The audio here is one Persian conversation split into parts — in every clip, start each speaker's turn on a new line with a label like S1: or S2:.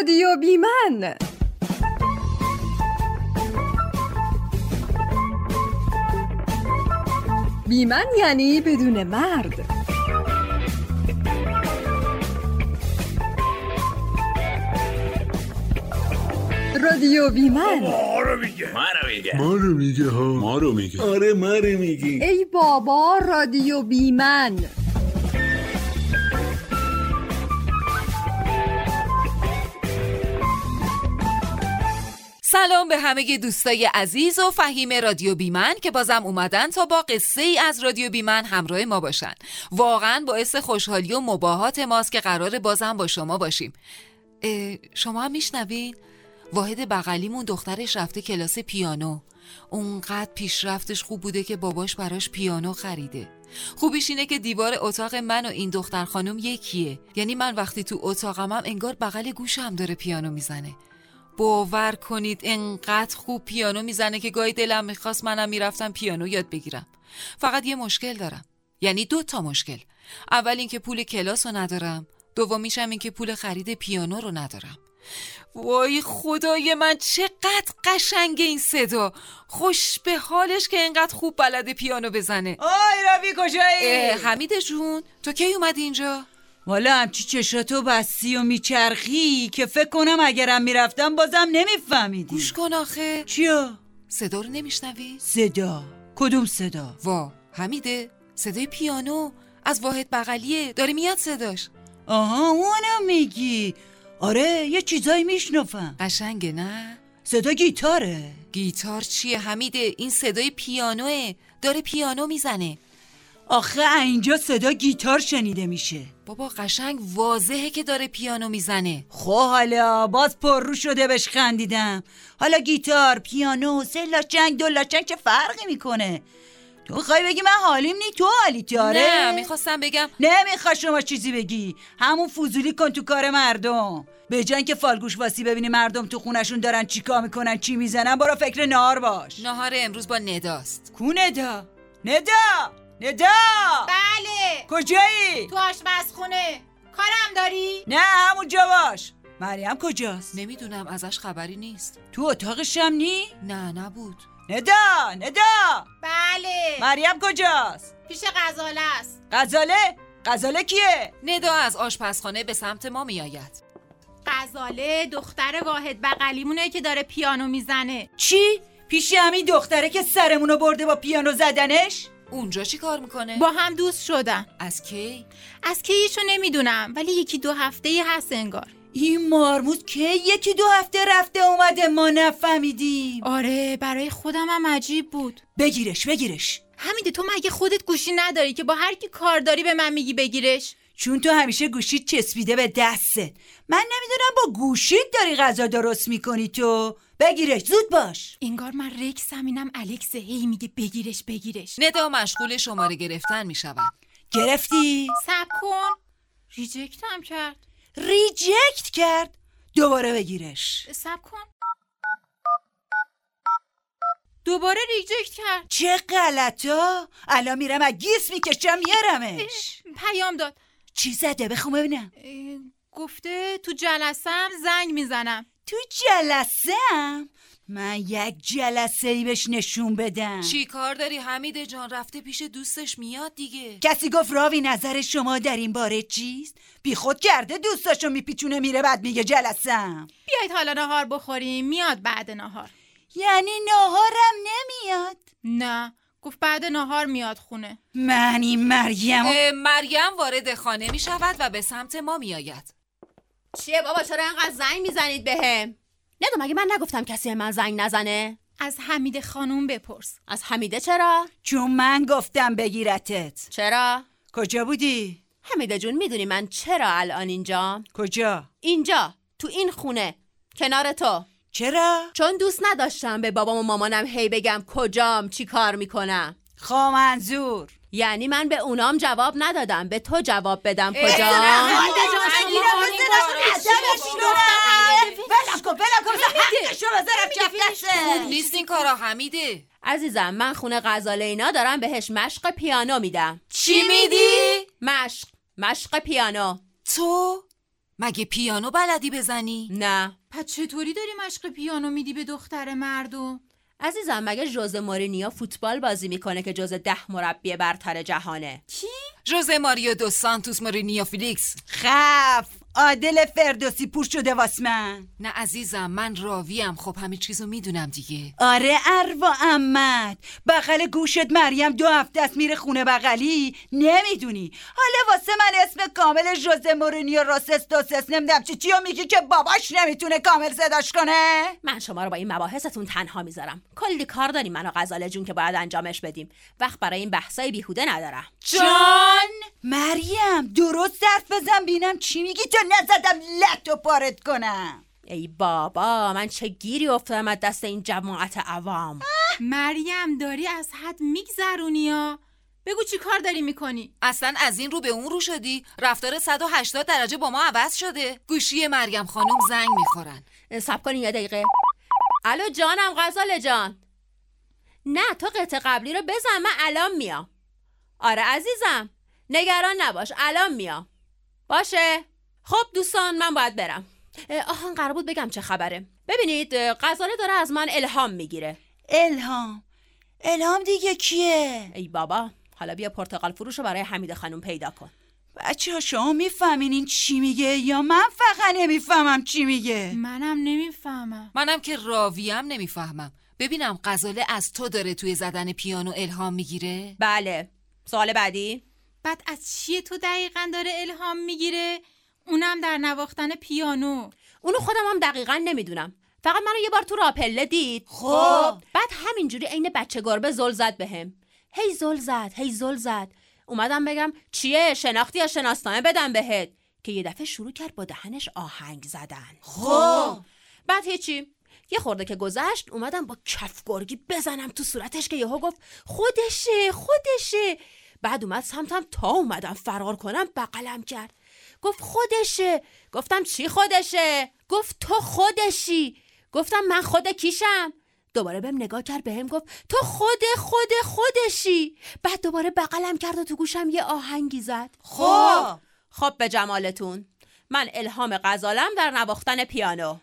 S1: رادیو بیمن بیمن یعنی بدون مرد. رادیو بیمن
S2: ما رو میگه.
S3: ما رو میگه.
S4: ما رو میگه ها.
S3: ما رو میگه.
S4: آره ما رو میگی.
S1: ای بابا رادیو بیمن
S5: سلام به همه دوستای عزیز و فهیم رادیو بیمن که بازم اومدن تا با قصه ای از رادیو بیمن همراه ما باشن. واقعا باعث خوشحالی و مباهات ماست که قرار بازم با شما باشیم. شما هم میشنوین؟ واحد بغلیمون دخترش رفته کلاس پیانو. اونقدر پیشرفتش خوب بوده که باباش براش پیانو خریده. خوبیش اینه که دیوار اتاق من و این دختر خانم یکیه. یعنی من وقتی تو اتاقمم انگار بغل گوشم داره پیانو می‌زنه. باور کنید انقدر خوب پیانو می‌زنه که گاهی دلم می‌خواست منم می‌رفتم پیانو یاد بگیرم. فقط یه مشکل دارم. یعنی دو تا مشکل. اول اینکه پول کلاس رو ندارم. دومیشم اینکه پول خرید پیانو رو ندارم. وای خدای من چقدر قشنگ این صدا. خوش به حالش که انقدر خوب بلده پیانو بزنه.
S6: آی رفی کجایی؟
S5: حمید جون تو کی اومدی اینجا؟
S6: والا همچی چشاتو بستی و میچرخی که فکر کنم اگرم می‌رفتم بازم نمیفهمیدی.
S5: گوش کن آخه.
S6: چیا؟
S5: صدا رو نمیشنوی؟
S6: صدا. کدوم صدا؟
S5: وا حمیده. صدای پیانو از واحد بغلیه. داره میاد صداش.
S6: آها اونو میگی. آره یه چیزایی میشنفم
S5: قشنگه نه؟
S6: صدا گیتاره.
S5: گیتار چیه حمیده؟ این صدای پیانوه. داره پیانو می‌زنه.
S6: آخه اینجا صدا گیتار شنیده میشه.
S5: بابا قشنگ واضحه که داره پیانو می‌زنه.
S6: خب حالا باز پر رو شده بهش خندیدم. حالا گیتار پیانو سه لاچنگ دو لاچنگ چه فرقی می‌کنه؟ تو می‌خوای بگی من حالیم نی؟ تو حالیتی آره
S5: نه می‌خواستم بگم.
S6: نمی‌خواد شما چیزی بگی. همون فضولی کن تو کار مردم. به جای که فالگوش واسی ببینی مردم تو خونشون دارن چیکار می‌کنن چی می‌زنن برو فکر نهار باش.
S5: نهار امروز با نداست.
S6: کو ندا؟ ندا! ندا!
S7: بله.
S6: کجایی؟
S7: تو آشپزخونه. کارم داری؟
S6: نه همونجا باش. مریم کجاست؟
S5: نمی‌دونم ازش خبری نیست.
S6: تو اتاقشم نی؟
S5: نه نبود.
S6: ندا ندا!
S7: بله.
S6: مریم کجاست؟
S7: پیش غزاله است.
S6: غزاله؟ غزاله کیه؟
S5: ندا از آشپزخانه به سمت ما میآید.
S7: غزاله دختر واحد بغلیمونه که داره پیانو می‌زنه.
S6: چی؟ پیش همین دختره که سرمونو برده با پیانو زدنش؟
S5: اونجا چی کار می‌کنه؟
S7: با هم دوست شدن.
S5: از کی؟
S7: از کیشو نمی‌دونم ولی یکی دو هفته ای هست انگار.
S6: این مارموز که یکی دو هفته رفته اومده ما نفهمیدیم.
S7: آره برای خودم هم عجیب بود.
S6: بگیرش بگیرش.
S7: حمیده تو مگه خودت گوشی نداری که با هر کی کار داری به من میگی بگیرش؟
S6: چون تو همیشه گوشیت چسبیده به دستت. من نمی‌دونم با گوشتی داری غذا درست می‌کنی تو. بگیرش زود باش.
S7: انگار من رکسم اینم الکس هی میگه بگیرش بگیرش.
S5: ندا مشغول شماره گرفتن می‌شود.
S6: گرفتی؟
S7: صبر کن. reject ام کرد.
S6: reject کرد؟ دوباره بگیرش.
S7: صبر کن. دوباره reject کرد.
S6: چه غلطا الان میرم از گیس می‌کشم میارمش
S7: پیام داد.
S6: چی زده؟ بخوام ببینم.
S7: گفته تو جلسم زنگ می‌زنم.
S6: تو جلسه هم من یک جلسه ای بهش نشون بدم.
S5: چی کار داری حمید جان؟ رفته پیش دوستش میاد دیگه.
S6: کسی گفت راوی نظر شما در این باره چیست؟ بی خود کرده دوستاشو میپیچونه میره بعد میگه جلسم
S7: بیایید حالا نهار بخوریم. میاد بعد نهار.
S6: یعنی ناهارم نمیاد؟
S7: نه. گفت بعد نهار میاد خونه.
S6: من این مریم
S5: مریم وارد خانه می شود و به سمت ما می آید
S8: چیه بابا؟ چرا انقدر زنگ می‌زنید بهم؟ ندو مگه من نگفتم کسی به من زنگ نزنه؟
S7: از حمید خانوم بپرس.
S8: از حمیده چرا؟
S6: چون من گفتم بگیرتت.
S8: چرا؟
S6: کجا بودی؟
S8: حمیده جون می‌دونی من چرا الان اینجا؟
S6: کجا؟
S8: اینجا تو این خونه کنار تو.
S6: چرا؟
S8: چون دوست نداشتم به بابام و مامانم هی بگم کجام چی کار می‌کنم.
S6: خامنزور.
S8: یعنی من به اونام جواب ندادم. به تو جواب بدم کجا؟
S5: خوب نیست این کارا حمیده
S8: عزیزم من خونه غزاله اینا دارم بهش مشق پیانو میدم.
S5: چی میدی؟
S8: مشق. مشق پیانو.
S5: تو مگه پیانو بلدی بزنی؟
S8: نه.
S7: پس چطوری داری مشق پیانو میدی به دختر مردم؟
S8: عزیزم مگه ژوزه مورینیو فوتبال بازی می‌کنه که جز ده مربی برتر جهانه؟
S7: کی
S5: ژوزه ماریو دو سانتوس مورینیو فیلیکس.
S6: خفه! عادل فردوسی پور شده واس من.
S5: نه عزیزم من راویم. خب همه چیزو می‌دونم دیگه.
S6: آره اروا امت بغل گوشت مریم دو هفته است میره خونه بغلی. نمی‌دونی. حالا واسه من اسم کامل ژوزه مورینیو روسس دوسس نمی‌دونم چی چیو میگی که باباش نمی‌تونه کامل صداش کنه.
S8: من شما رو با این مباحثتون تنها می‌ذارم. کلی کار داریم من و غزاله جون که باید انجامش بدیم. وقت برای این بحثای بیهوده ندارم.
S6: جان! مریم درست حرف بزن بینم چی میگی. تا نزدم لط و پارت کنم.
S8: ای بابا من چه گیری افتادم از دست این جماعت عوام؟
S7: مریم داری از حد میگذرونی ها؟ بگو چی کار داری می‌کنی؟
S5: اصلا از این رو به اون رو شدی. رفتار 180 درجه با ما عوض شده. گوشی مریم خانم زنگ می‌خورن.
S8: سب کنین یه دقیقه. الو جانم غزاله جان. نه تو قطع قبلی رو بزن من الان میام. آره عزیزم نگران نباش الان میام. باشه؟ خب دوستان من باید برم. آهان قرار بود بگم چه خبره. ببینید غزاله داره از من الهام می‌گیره.
S6: الهام؟ الهام دیگه کیه؟
S8: ای بابا حالا بیا پرتقال فروش رو برای حمید خانم پیدا کن.
S6: بچه ها شما می‌فهمین این چی میگه یا من فقط نمی‌فهمم چی میگه؟
S7: منم نمی‌فهمم.
S5: منم که راویم نمی‌فهمم. ببینم غزاله از تو داره توی زدن پیانو الهام می‌گیره؟
S8: بله. سوال بعدی؟
S7: بعد از چیه تو دقیقا داره الهام می‌گیره؟ اونم در نواختن پیانو.
S8: اونو خودم هم دقیقا نمی‌دونم. فقط منو یه بار تو راپله دید.
S6: خب.
S8: بعد همینجوری عین بچه گربه زل زد بهم. هی زل زد هی زل زد. اومدم بگم چیه شناختی یا شناسنامه بدم بهت. که یه دفعه شروع کرد با دهنش آهنگ زدن.
S6: خب.
S8: بعد هیچی. یه خورده که گذشت اومدم با کف گرگی بزنم تو صورتش که یهو گفت خودشه خودشه. بعد اومد سمتم تا اومدم فرار کنم بغلم کرد. گفت خودشه. گفتم چی خودشه؟ گفت تو خودشی. گفتم من خود کیشم. دوباره بهم نگاه کرد بهم گفت تو خود خود خودشی. بعد دوباره بغلم کرد و تو گوشم یه آهنگی زد.
S6: خب.
S8: خب. به جمالتون. من الهام غزالم در نواختن پیانو.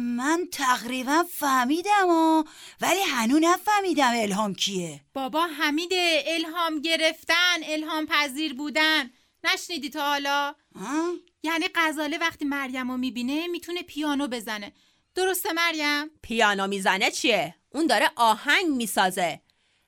S6: من تقریبا فهمیدم و ولی هنو نفهمیدم الهام کیه.
S7: بابا حمیده الهام گرفتن الهام پذیر بودن. نشنیدی تا حالا؟
S6: ها؟
S7: یعنی غزاله وقتی مریم رو می‌بینه می‌تونه پیانو بزنه. درسته مریم؟
S8: پیانو می‌زنه چیه؟ اون داره آهنگ می‌سازه.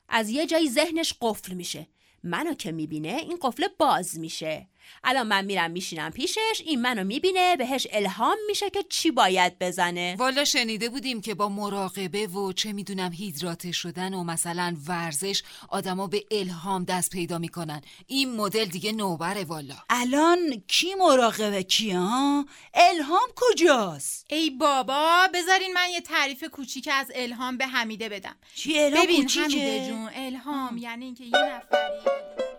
S8: از یه جایی ذهنش قفل میشه. منو که می‌بینه این قفل باز میشه. الان من میرم میشینم پیشش این منو می‌بینه بهش الهام میشه که چی باید بزنه.
S5: والا شنیده بودیم که با مراقبه و چه می‌دونم هیدراته شدن و مثلا ورزش آدما به الهام دست پیدا می‌کنن. این مدل دیگه نوبره والا.
S6: الان کی مراقبه کیه ها؟ الهام کجاست؟
S7: ای بابا بذارین من یه تعریف کوچیک از الهام به حمیده بدم.
S6: چی الهام
S7: ببین
S6: کوچیکه؟
S7: حمیده جون الهام یعنی اینکه یه نفری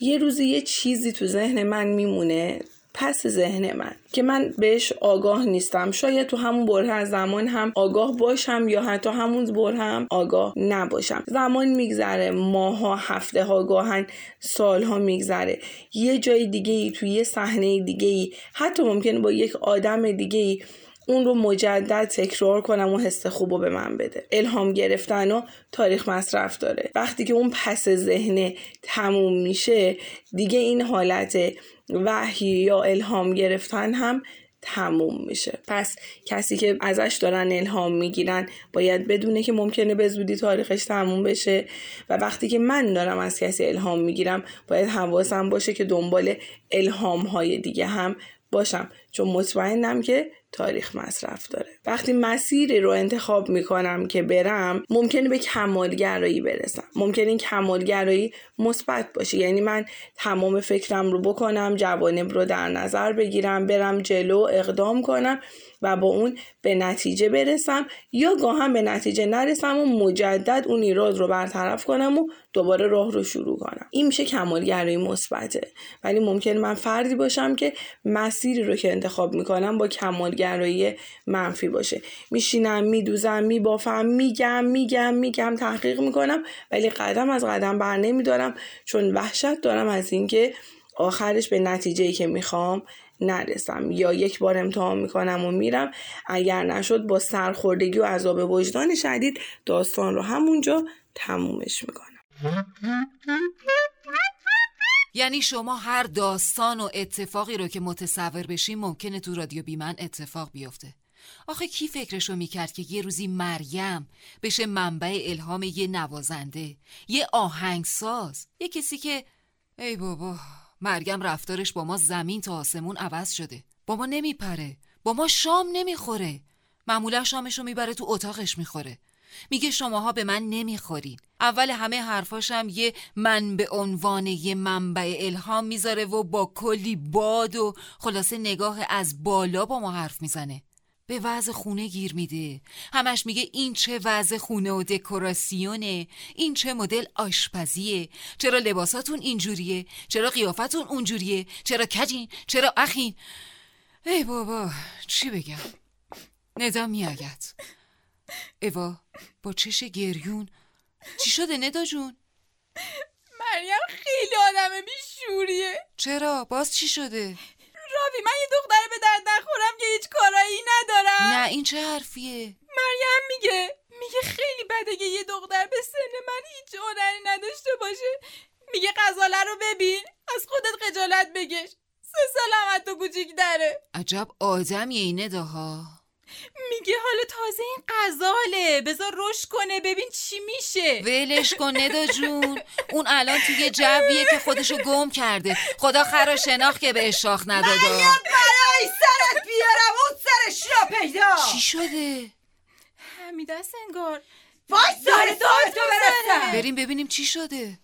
S2: یه روزی یه چیزی تو ذهن من میمونه پس ذهن من که من بهش آگاه نیستم. شاید تو همون بره از زمان هم آگاه باشم یا حتی همون بره هم آگاه نباشم. زمان میگذره ماها هفته ها گاهن سالها میگذره. یه جای دیگه ای تو یه صحنه دیگه ای حتی ممکنه با یک آدم دیگه ای اون رو مجدد تکرار کنم و حس خوب رو به من بده. الهام گرفتن و تاریخ مصرف داره. وقتی که اون پس ذهن تموم میشه دیگه این حالت وحی یا الهام گرفتن هم تموم میشه. پس کسی که ازش دارن الهام می‌گیرن باید بدونه که ممکنه به زودی تاریخش تموم بشه. و وقتی که من دارم از کسی الهام می‌گیرم باید حواسم باشه که دنبال الهام های دیگه هم باشم. چون مطمئنم که تاریخ مصرف داره. وقتی مسیری رو انتخاب می‌کنم که برم ممکنه به کمالگرایی برسم. ممکنه این کمالگرایی مثبت باشه. یعنی من تمام فکرم رو بکنم جوانب رو در نظر بگیرم برم جلو اقدام کنم و با اون به نتیجه برسم. یا گاهم به نتیجه نرسم و مجدد اون ایراد رو برطرف کنم و دوباره راه رو شروع کنم. این میشه کمالگرایی مثبته. ولی ممکن من فردی باشم که مسیری رو که انتخاب می‌کنم با کمالگرایی منفی باشه. میشینم میدوزم میبافم میگم میگم میگم تحقیق می‌کنم ولی قدم از قدم بر نمیدارم. چون وحشت دارم از اینکه آخرش به نتیجه که می‌خوام نرسم. یا یک بار امتحان می‌کنم و میرم. اگر نشد با سرخوردگی و عذاب وجدان شدید داستان رو همونجا تمومش می‌کنم.
S5: یعنی شما هر داستان و اتفاقی رو که متصور بشیم ممکنه تو رادیو بیمن اتفاق بیفته. آخه کی فکرشو می‌کرد که یه روزی مریم بشه منبع الهام یه نوازنده یه آهنگساز یه کسی که ای بابا مریم رفتارش با ما زمین تا آسمون عوض شده. با ما نمیپره با ما شام نمی‌خوره. معمولا شامشو می‌بره تو اتاقش می‌خوره. میگه شماها به من نمی‌خورین. اول همه حرفاشم یه من به عنوان یه منبع الهام می‌ذاره و با کلی باد و خلاصه نگاه از بالا با ما حرف می‌زنه. به وضع خونه گیر میده. همش میگه این چه وضع خونه و دکوراسیونه. این چه مدل آشپزیه. چرا لباساتون اینجوریه؟ چرا قیافتون اونجوریه؟ چرا کجین؟ چرا اخین؟ ای بابا چی بگم؟ ندا میآید. اوا با چش گریون. چی شده ندا جون؟
S7: مریم خیلی آدم بیشوریه.
S5: چرا؟ باز چی شده؟
S7: راوی من یه دختر به درد نخورم که هیچ کارایی ندارم.
S5: نه این چه حرفیه؟
S7: مریم میگه میگه خیلی بده که یه دختر به سن من هیچ هنری نداشته باشه. میگه غزاله رو ببین از خودت خجالت بکش. سه سالم تو کوچیک داره.
S5: عجب آدمیه این نداها.
S7: میگه حالا تازه این غزاله. بذار رشد کنه ببین چی میشه.
S5: ولش کن ندا جون. اون الان توی جویه که خودشو گم کرده. خدا خرا شناخت که به شاخ نداده
S6: برای سرت بیارم. اون سرش را پیدا.
S5: چی شده؟
S7: حمیده است انگار.
S6: وای سر تو برسم
S5: بریم ببینیم چی شده.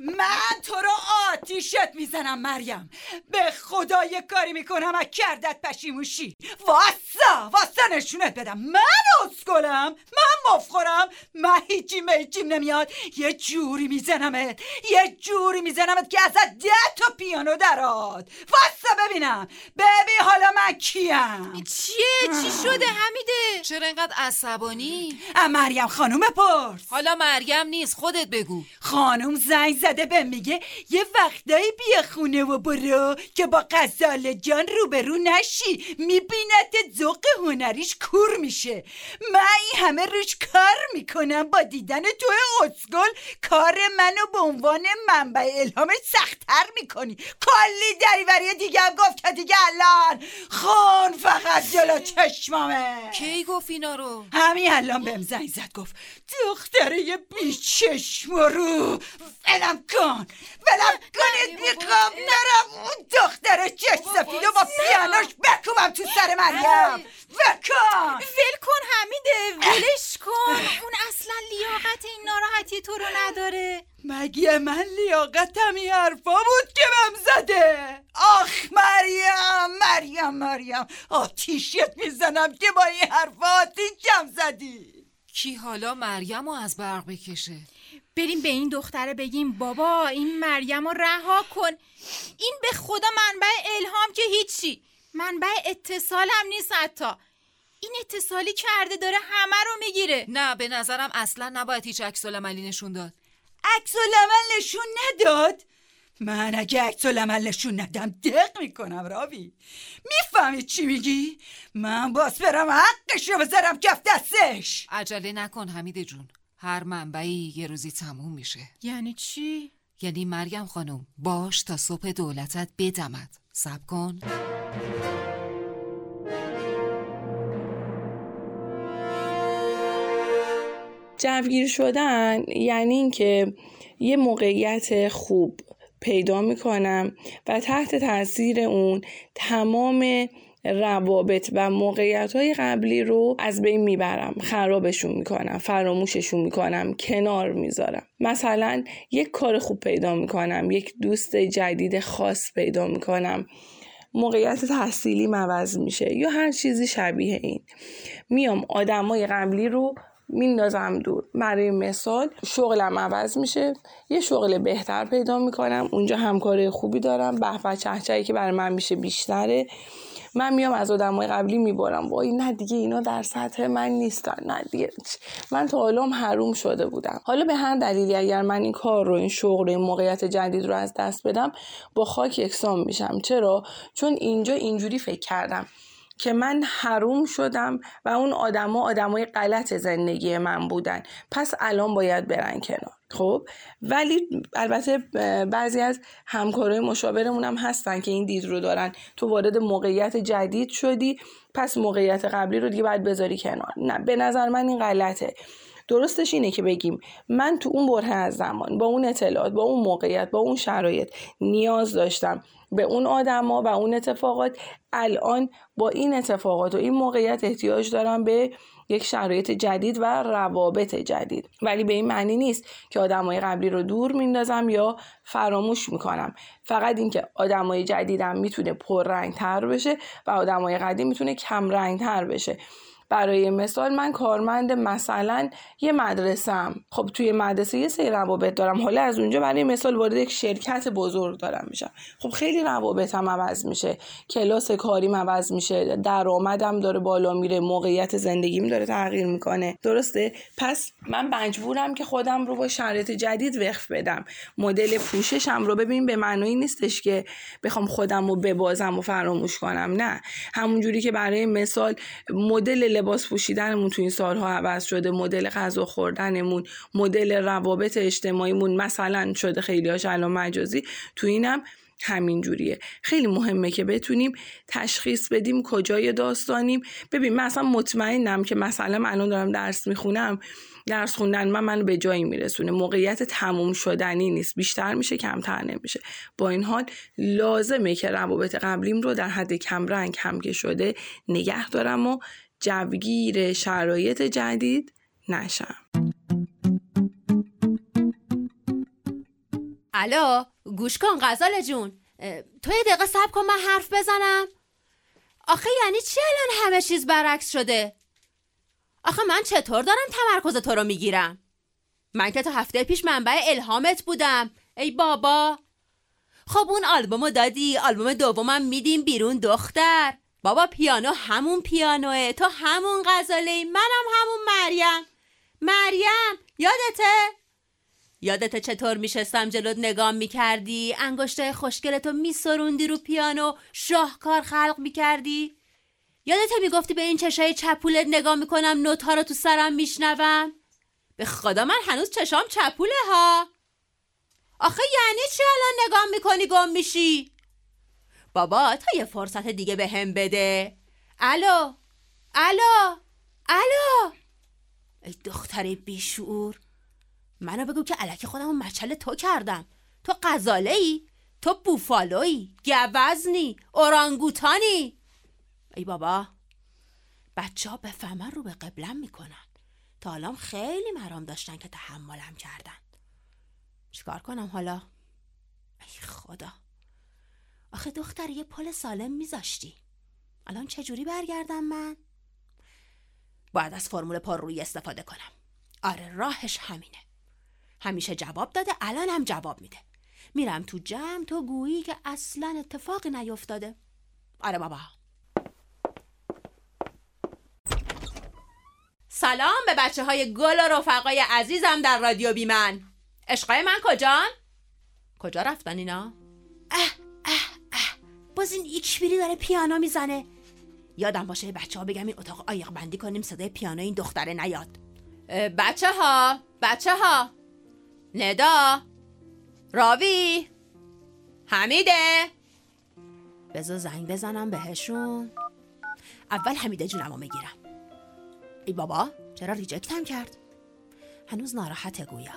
S6: من تو رو آتیشت می‌زنم مریم. به خدا یه کاری می‌کنم از کردت پشیموشی. واسا واسا نشونت بدم. من اسکلم من مفخورم. من هیچی میچیم نمیاد. یه جوری میزنمت یه جوری میزنمت که ازت ده تا پیانو دراد واسا ببینم. ببین حالا من کیم.
S7: چیه؟ چی شده حمیده؟
S5: چرا اینقدر عصبانی؟
S6: مریم خانوم پرس.
S5: حالا مریم نیست خودت بگو.
S6: خانم زنگ زده به میگه یه وقتایی بیا خونه و برو که با غزال جان روبرو نشی. میبینت ذوق هنریش کور میشه. من این همه روش کار می‌کنم. با دیدن تو اسگل کار منو به عنوان منبع الهامش سختتر می‌کنی. کلی دریوری دیگه هم گفت که دیگه الان. خون فقط جلو چشمامه.
S5: کی گفت اینا رو؟
S6: همین الان بهم زنگ زد گفت دختره بیچشم و رو. ولم کن ولم کنید می‌خوام نرم اون دختر چشم سفید و با پیانوش بکوبم تو سر مریم. بکن
S7: ول کن حمیده ولش کن. اون اصلا لیاقت این ناراحتی تو رو نداره.
S6: مگه من لیاقتم این حرفا بود که بهم زده؟ آخ مریم مریم مریم. آتیشت می‌زنم که با این حرفا آتیشم زدی.
S5: کی حالا مریم رو از برق بکشه؟
S7: بریم به این دختره بگیم بابا این مریم رو رها کن. این به خدا منبع الهام که هیچی. منبع اتصال هم نیست حتی. این اتصالی کرده داره همه رو می‌گیره.
S5: نه به نظرم اصلا نباید هیچ عکس نشون داد.
S6: عکس نشون نداد؟ من اگه عکس العمل نشون ندم دق می‌کنم راوی می‌فهمی چی میگی؟ من باز برم حقشو بذارم کف دستش.
S5: عجله نکن حمید جون. هر منبعی یه روزی تموم میشه.
S7: یعنی چی؟
S5: یعنی مریم خانم باش تا صبح دولتت بدمد سب کن.
S2: جوگیر شدن یعنی اینکه یه موقعیت خوب پیدا می‌کنم و تحت تاثیر اون تمام روابط و موقعیت های قبلی رو از بین می‌برم خرابشون می‌کنم فراموششون می‌کنم کنار می‌ذارم. مثلا یک کار خوب پیدا می‌کنم یک دوست جدید خاص پیدا می‌کنم. موقعیت تحصیلی عوض میشه یا هر چیزی شبیه این. میام آدمای قبلی رو میندازم دور. برای مثال شغلم عوض میشه. یه شغل بهتر پیدا می‌کنم. اونجا همکاری خوبی دارم. به چهچهی که برای من میشه بیشتره. من میام از آدمای قبلی میبارم وای نه دیگه اینا در سطح من نیستن. نه دیگه. من تا حالا حروم شده بودم. حالا به هر دلیلی اگر من این کار رو این شغل رو این موقعیت جدید رو از دست بدم با خاک یکسان میشم. چرا؟ چون اینجا اینجوری فکر کردم. که من حروم شدم و اون آدما آدمای غلط زندگی من بودن. پس الان باید برن کنار. خب؟ ولی البته بعضی از همکارای مشاورمون هم هستن که این دید رو دارن. تو وارد موقعیت جدید شدی پس موقعیت قبلی رو دیگه باید بذاری کنار. نه به نظر من این غلطه. درستش اینه که بگیم من تو اون بره از زمان با اون اطلاعات با اون موقعیت با اون شرایط نیاز داشتم به اون آدما و اون اتفاقات. الان با این اتفاقات و این موقعیت احتیاج دارم به یک شرایط جدید و روابط جدید. ولی به این معنی نیست که آدمای قبلی رو دور میندازم یا فراموش می‌کنم. فقط اینکه آدمای جدیدم می‌تونه پررنگ تر بشه و آدمای قدیم می‌تونه کم رنگ تر بشه. برای مثال من کارمند مثلا یه مدرسم خب توی مدرسه یه سری روابط دارم. حالا از اونجا برای مثال وارد یک شرکت بزرگ دارم میشم. خب خیلی روابطم عوض میشه. کلاس کاریم عوض میشه. درآمدم داره بالا میره. موقعیت زندگیم داره تغییر می‌کنه. درسته؟ پس من مجبورم که خودم رو با شرایط جدید وقف بدم. مدل پوششم رو ببین به معنی نیستش که بخوام خودم رو ببازم و فراموش کنم. نه. همونجوری که برای مثال مدل لباس پوشیدنمون تو این سالها عوض شده مدل غذا خوردنمون مدل روابط اجتماعیمون مثلا شده خیلی هاش الان مجازی. تو اینم همین جوریه. خیلی مهمه که بتونیم تشخیص بدیم کجای داستانیم. ببین من اصلا مطمئنم که مثلا من الان دارم درس می‌خونم درس خوندن من منو به جایی میرسونه. موقعیت تموم شدنی نیست بیشتر میشه کمتر نمیشه. با این حال لازمه که روابط قبلیم رو در حد کم رنگ هم که شده نگه دارم و جوگیر شرایط جدید نشم.
S8: الو گوش کن غزال جون. تو یه دقیقه سب کن من حرف بزنم. آخه یعنی چی الان همه چیز برعکس شده؟ آخه من چطور دارم تمرکز تو رو می‌گیرم؟ من که تا هفته پیش منبع الهامت بودم. ای بابا. خب اون آلبومو دادی آلبوم دومم میدیم بیرون دختر. بابا پیانو همون پیانوه. تو همون غزاله منم همون مریم. مریم یادته؟ یادته چطور میشستم جلوت نگاه می‌کردی؟ انگشتای خوشگلتو میسروندی رو پیانو. شاهکار خلق می‌کردی. یادته می‌گفتی به این چشای چپولت نگاه می‌کنم نوت رو تو سرم میشنوم؟ به خدا من هنوز چشام چپوله ها. آخه یعنی چی الان نگاه می‌کنی گم میشی؟ بابا تا یه فرصت دیگه به هم بده. الو؟ الو؟ الو؟ ای دختر بیشعور منو بگو که علکی خودمو مچل تو کردم. تو قزاله ای تو بوفالوی گوزنی؟ اورانگوتانی؟ ای بابا بچه ها به فهمن رو به قبلم می‌کنن. تا حالا خیلی مرام داشتن که تحملم کردن. چیکار کنم حالا؟ ای خدا. آخه دختر یه پل سالم میذاشتی. الان چجوری برگردم من؟ باید از فرمول پر روی استفاده کنم. آره راهش همینه. همیشه جواب داده الان هم جواب میده. میرم تو جمع تو گویی که اصلا اتفاقی نیفتاده. آره بابا. سلام به بچه های گل و رفقای عزیزم در رادیو بیمن. عشقای من کجان؟ کجا رفتن اینا؟ اه باز این ایکشبیری داره پیانو می‌زنه. یادم باشه بچه ها بگم این اتاق آیق بندی کنیم صدای پیانو این دختره نیاد. بچه ها بچه ها ندا راوی حمیده. بذار زنگ بزنم بهشون. اول حمیده جونمو می‌گیرم. ای بابا چرا ریجکتم کرد؟ هنوز ناراحته گویا.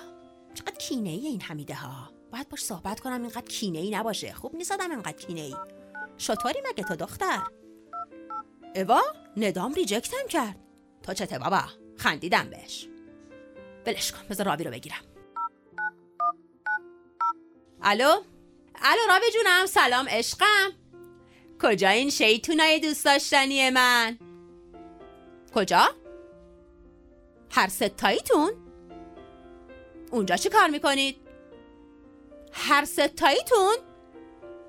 S8: چقدر کینه ای این حمیده ها باید باش صحبت کنم اینقدر کینه ای نباشه. خوب نیست آدم اینقدر کینه ای شطوری مگه تو دختر؟ اوا ندام ریجکتم کرد. تا چته بابا؟ خندیدم بهش. بلش کن بذار راوی رو بگیرم. الو؟ الو راوی جونم سلام عشقم. کجا این شیطونای دوست داشتنی من؟ کجا؟ هر ستاییتون؟ اونجا چی کار می‌کنید؟ هر ستاییتون؟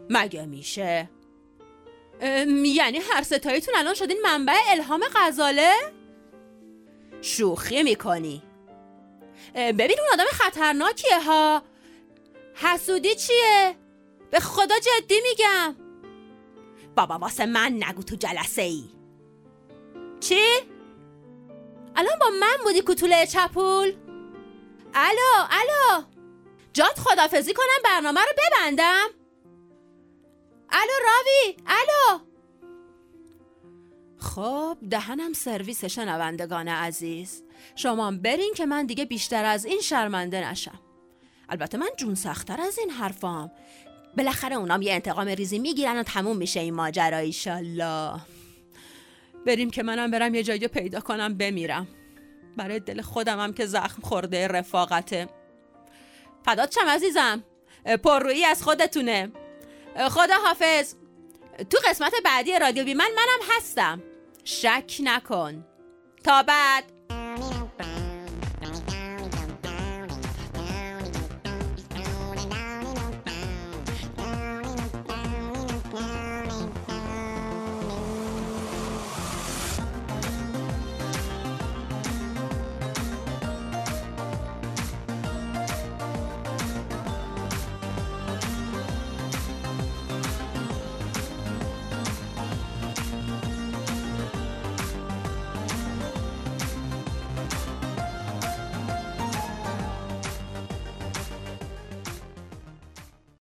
S8: مگه میشه؟ یعنی هر ستاییتون الان شدین منبع الهام غزاله؟ شوخی می‌کنی ببین اون آدم خطرناکیه ها حسودی چیه؟ به خدا جدی میگم بابا واسه من نگو تو جلسه ای چی؟ الان با من بودی کتوله چپول؟ الو الو جات خدافزی کنم برنامه رو ببندم الو راوی الو. خب دهنم سرویس شنوندگان عزیز. شما برین که من دیگه بیشتر از این شرمنده نشم. البته من جون سختتر از این حرفام. بالاخره اونام یه انتقام ریزی می‌گیرن و تموم میشه این ماجرا ایشالله. بریم که منم برم یه جایی پیدا کنم بمیرم. برای دل خودمم که زخم خورده رفاقته. فدات چم عزیزم. پررویی از خودتونه. خدا حافظ تو قسمت بعدی رادیو بی من منم هستم. شک نکن. تا بعد.